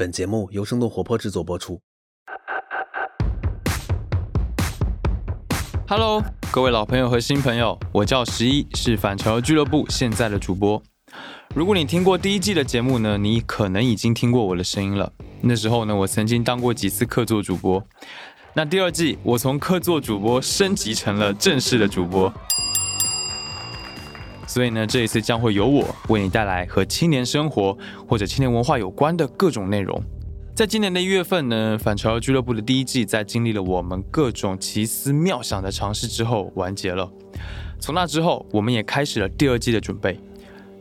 本节目由生动活泼制作播出。Hello，各位老朋友和新朋友，我叫十一，是反潮流俱乐部现在的主播。如果你听过第一季的节目呢，你可能已经听过我的声音了。那时候呢，我曾经当过几次客座主播。那第二季，我从客座主播升级成了正式的主播。所以呢，这一次将会由我为你带来和青年生活或者青年文化有关的各种内容。在今年的一月份呢，反潮流俱乐部的第一季在经历了我们各种奇思妙想的尝试之后完结了。从那之后，我们也开始了第二季的准备。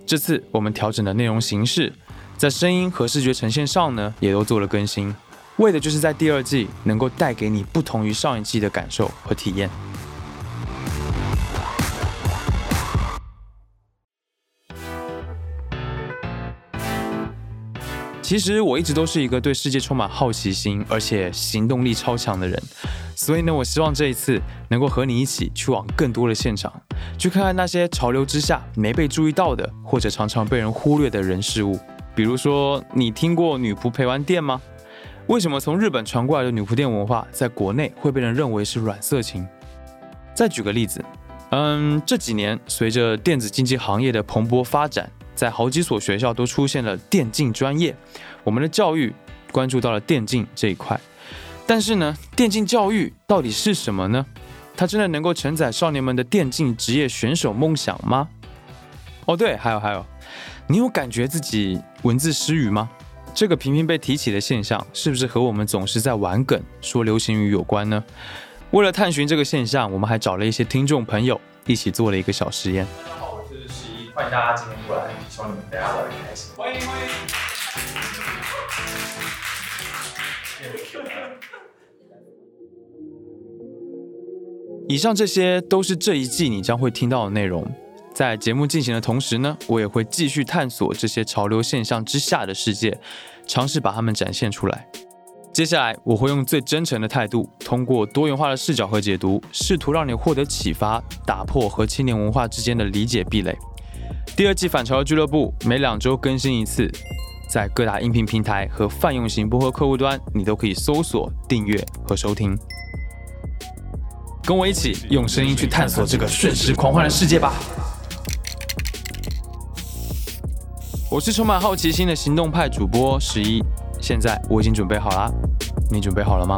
这次我们调整的内容形式，在声音和视觉呈现上呢，也都做了更新，为的就是在第二季能够带给你不同于上一季的感受和体验。其实我一直都是一个对世界充满好奇心，而且行动力超强的人，所以呢，我希望这一次能够和你一起去往更多的现场，去看看那些潮流之下没被注意到的，或者常常被人忽略的人事物。比如说，你听过女仆陪玩店吗？为什么从日本传过来的女仆店文化，在国内会被人认为是软色情？再举个例子，嗯，这几年随着电子竞技行业的蓬勃发展。在好几所学校都出现了电竞专业，我们的教育关注到了电竞这一块。但是呢，电竞教育到底是什么呢？它真的能够承载少年们的电竞职业选手梦想吗？哦，对，还有还有，你有感觉自己文字失语吗？这个频频被提起的现象，是不是和我们总是在玩梗、说流行语有关呢？为了探寻这个现象，我们还找了一些听众朋友一起做了一个小实验。欢迎大家今天过来，希望你们大家玩的开心。欢迎欢迎。以上这些都是这一季你将会听到的内容。在节目进行的同时呢，我也会继续探索这些潮流现象之下的世界，尝试把它们展现出来。接下来，我会用最真诚的态度，通过多元化的视角和解读，试图让你获得启发，打破和青年文化之间的理解壁垒。第二季反潮俱乐部每两周更新一次，在各大音频平台和泛用型播客客户端，你都可以搜索、订阅和收听。跟我一起用声音去探索这个瞬时狂欢的世界吧！我是充满好奇心的行动派主播十一，现在我已经准备好啦，你准备好了吗？